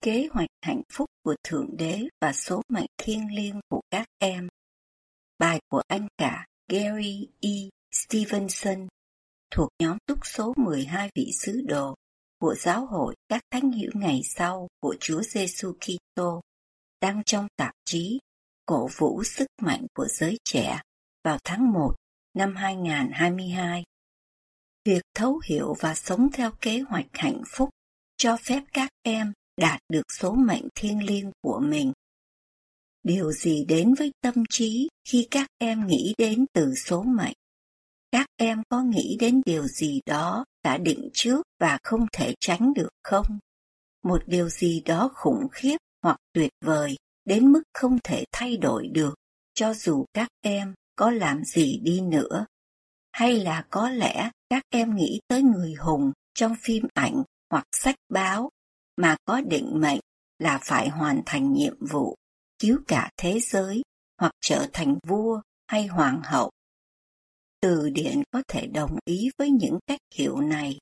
Kế hoạch hạnh phúc của Thượng Đế và số mệnh thiêng liêng của các em. Bài của anh cả, Gary E. Stevenson, thuộc nhóm túc số 12 vị sứ đồ của giáo hội các thánh hữu ngày sau của Chúa Giêsu Kitô, đăng trong tạp chí Cổ vũ sức mạnh của giới trẻ vào tháng 1 năm 2022. Việc thấu hiểu và sống theo kế hoạch hạnh phúc cho phép các em đạt được số mệnh thiêng liêng của mình. Điều gì đến với tâm trí khi các em nghĩ đến từ số mệnh? Các em có nghĩ đến điều gì đó đã định trước và không thể tránh được không? Một điều gì đó khủng khiếp hoặc tuyệt vời đến mức không thể thay đổi được, cho dù các em có làm gì đi nữa. Hay là có lẽ các em nghĩ tới người hùng trong phim ảnh hoặc sách báo mà có định mệnh là phải hoàn thành nhiệm vụ cứu cả thế giới hoặc trở thành vua hay hoàng hậu. Từ điển có thể đồng ý với những cách hiểu này.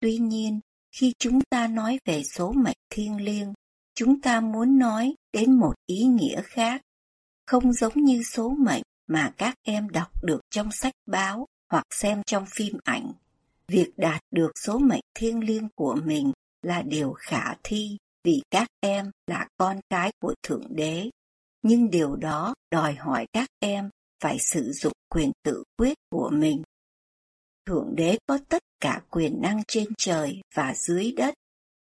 Tuy nhiên, khi chúng ta nói về số mệnh thiêng liêng, chúng ta muốn nói đến một ý nghĩa khác, không giống như số mệnh mà các em đọc được trong sách báo hoặc xem trong phim ảnh. Việc đạt được số mệnh thiêng liêng của mình là điều khả thi vì các em là con cái của Thượng Đế. Nhưng điều đó đòi hỏi các em phải sử dụng quyền tự quyết của mình. Thượng Đế có tất cả quyền năng trên trời và dưới đất.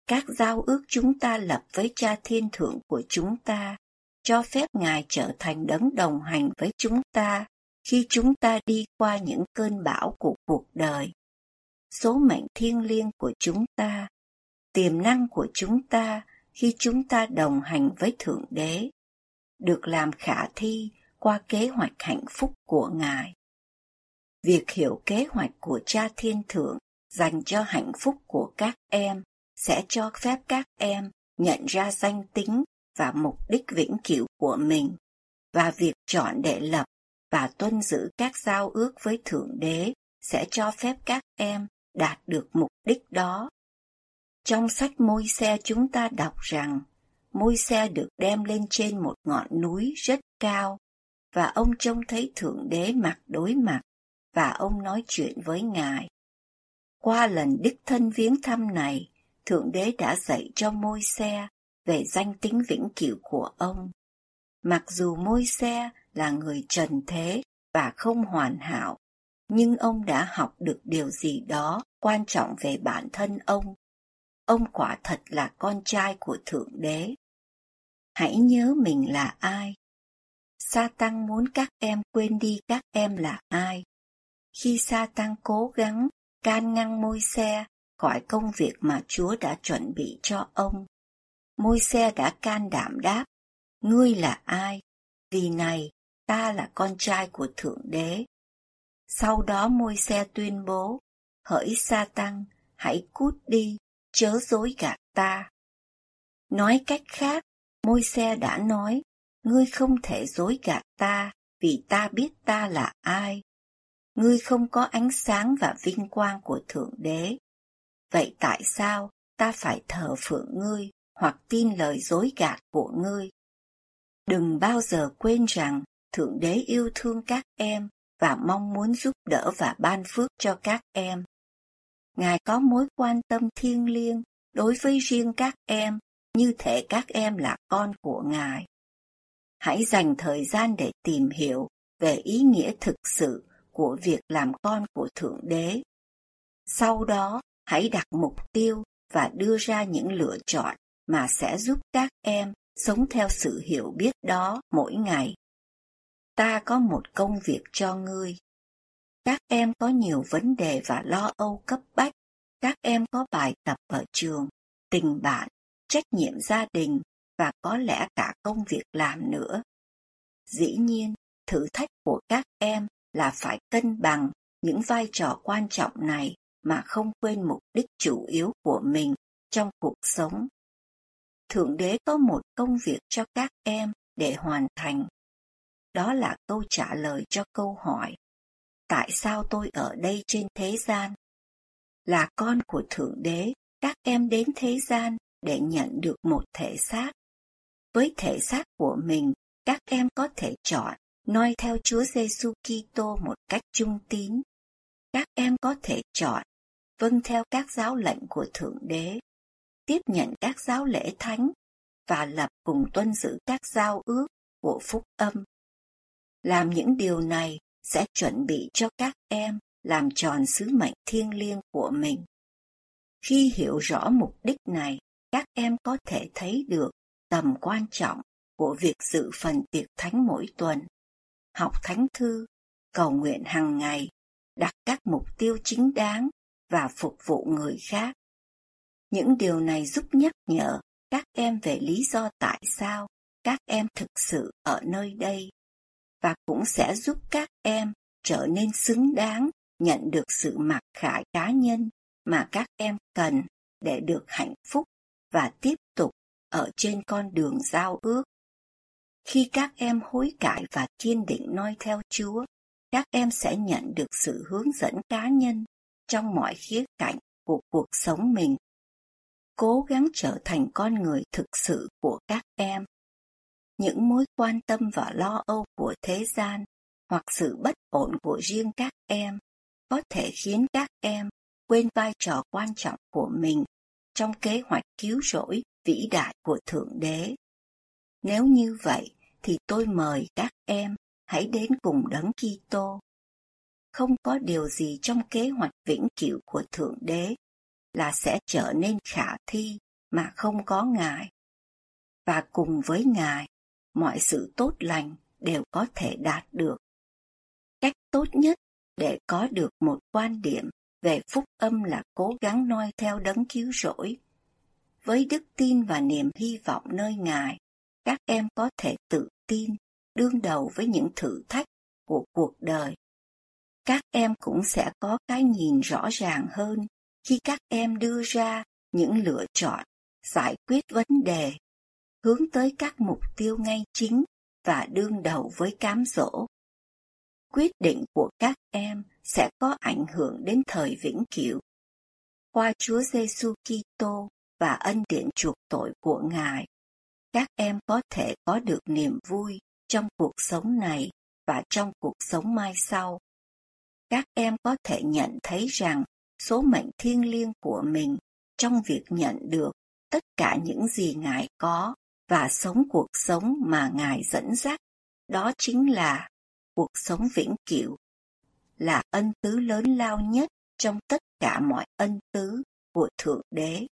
Các giao ước chúng ta lập với Cha Thiên Thượng của chúng ta, cho phép Ngài trở thành đấng đồng hành với chúng ta khi chúng ta đi qua những cơn bão của cuộc đời. Số mệnh thiêng liêng của chúng ta tiềm năng của chúng ta khi chúng ta đồng hành với Thượng Đế, được làm khả thi qua kế hoạch hạnh phúc của Ngài. Việc hiểu kế hoạch của Cha Thiên Thượng dành cho hạnh phúc của các em sẽ cho phép các em nhận ra danh tính và mục đích vĩnh cửu của mình và việc chọn để lập và tuân giữ các giao ước với Thượng Đế sẽ cho phép các em đạt được mục đích đó trong sách môi xe chúng ta đọc rằng môi xe được đem lên trên một ngọn núi rất cao và ông trông thấy Thượng Đế mặt đối mặt và ông nói chuyện với Ngài. Qua lần đích thân viếng thăm này, Thượng Đế đã dạy cho môi xe về danh tính vĩnh cửu của ông. Mặc dù môi xe là người trần thế và không hoàn hảo, nhưng ông đã học được điều gì đó quan trọng về bản thân ông ông quả thật là con trai của Thượng Đế. Hãy nhớ mình là ai. Sa tăng muốn các em quên đi các em là ai. Khi Sa tăng cố gắng can ngăn môi xe khỏi công việc mà Chúa đã chuẩn bị cho ông, môi xe đã can đảm đáp, ngươi là ai? Vì này, ta là con trai của Thượng Đế. Sau đó môi xe tuyên bố, hỡi sa tăng, hãy cút đi, chớ dối gạt ta. Nói cách khác, môi xe đã nói, ngươi không thể dối gạt ta vì ta biết ta là ai. Ngươi không có ánh sáng và vinh quang của Thượng Đế. Vậy tại sao ta phải thờ phượng ngươi hoặc tin lời dối gạt của ngươi? Đừng bao giờ quên rằng Thượng Đế yêu thương các em và mong muốn giúp đỡ và ban phước cho các em. Ngài có mối quan tâm thiêng liêng đối với riêng các em như thể các em là con của Ngài. Hãy dành thời gian để tìm hiểu về ý nghĩa thực sự của việc làm con của Thượng Đế. Sau đó, hãy đặt mục tiêu và đưa ra những lựa chọn mà sẽ giúp các em sống theo sự hiểu biết đó mỗi ngày. Ta có một công việc cho ngươi. Các em có nhiều vấn đề và lo âu cấp bách. Các em có bài tập ở trường, tình bạn, trách nhiệm gia đình và có lẽ cả công việc làm nữa. Dĩ nhiên, thử thách của các em là phải cân bằng những vai trò quan trọng này mà không quên mục đích chủ yếu của mình trong cuộc sống. Thượng đế có một công việc cho các em để hoàn thành. Đó là câu trả lời cho câu hỏi Tại sao tôi ở đây trên thế gian? Là con của Thượng Đế, các em đến thế gian để nhận được một thể xác. Với thể xác của mình, các em có thể chọn noi theo Chúa Giêsu Kitô một cách trung tín. Các em có thể chọn vâng theo các giáo lệnh của Thượng Đế, tiếp nhận các giáo lễ thánh và lập cùng tuân giữ các giao ước của phúc âm. Làm những điều này sẽ chuẩn bị cho các em làm tròn sứ mệnh thiêng liêng của mình. Khi hiểu rõ mục đích này, các em có thể thấy được tầm quan trọng của việc dự phần tiệc thánh mỗi tuần, học thánh thư, cầu nguyện hàng ngày, đặt các mục tiêu chính đáng và phục vụ người khác. Những điều này giúp nhắc nhở các em về lý do tại sao các em thực sự ở nơi đây và cũng sẽ giúp các em trở nên xứng đáng nhận được sự mặc khải cá nhân mà các em cần để được hạnh phúc và tiếp tục ở trên con đường giao ước. Khi các em hối cải và kiên định noi theo Chúa, các em sẽ nhận được sự hướng dẫn cá nhân trong mọi khía cạnh của cuộc sống mình. Cố gắng trở thành con người thực sự của các em. Những mối quan tâm và lo âu của thế gian hoặc sự bất ổn của riêng các em có thể khiến các em quên vai trò quan trọng của mình trong kế hoạch cứu rỗi vĩ đại của Thượng Đế. Nếu như vậy, thì tôi mời các em hãy đến cùng Đấng Kitô. Không có điều gì trong kế hoạch vĩnh cửu của Thượng Đế là sẽ trở nên khả thi mà không có Ngài. Và cùng với Ngài, mọi sự tốt lành đều có thể đạt được. Cách tốt nhất để có được một quan điểm về phúc âm là cố gắng noi theo đấng cứu rỗi. Với đức tin và niềm hy vọng nơi Ngài, các em có thể tự tin đương đầu với những thử thách của cuộc đời. Các em cũng sẽ có cái nhìn rõ ràng hơn khi các em đưa ra những lựa chọn, giải quyết vấn đề, hướng tới các mục tiêu ngay chính và đương đầu với cám dỗ. Quyết định của các em sẽ có ảnh hưởng đến thời vĩnh cửu. Qua Chúa Giêsu Kitô và ân điển chuộc tội của Ngài, các em có thể có được niềm vui trong cuộc sống này và trong cuộc sống mai sau. Các em có thể nhận thấy rằng số mệnh thiêng liêng của mình trong việc nhận được tất cả những gì Ngài có và sống cuộc sống mà Ngài dẫn dắt, đó chính là cuộc sống vĩnh cửu, là ân tứ lớn lao nhất trong tất cả mọi ân tứ của Thượng Đế.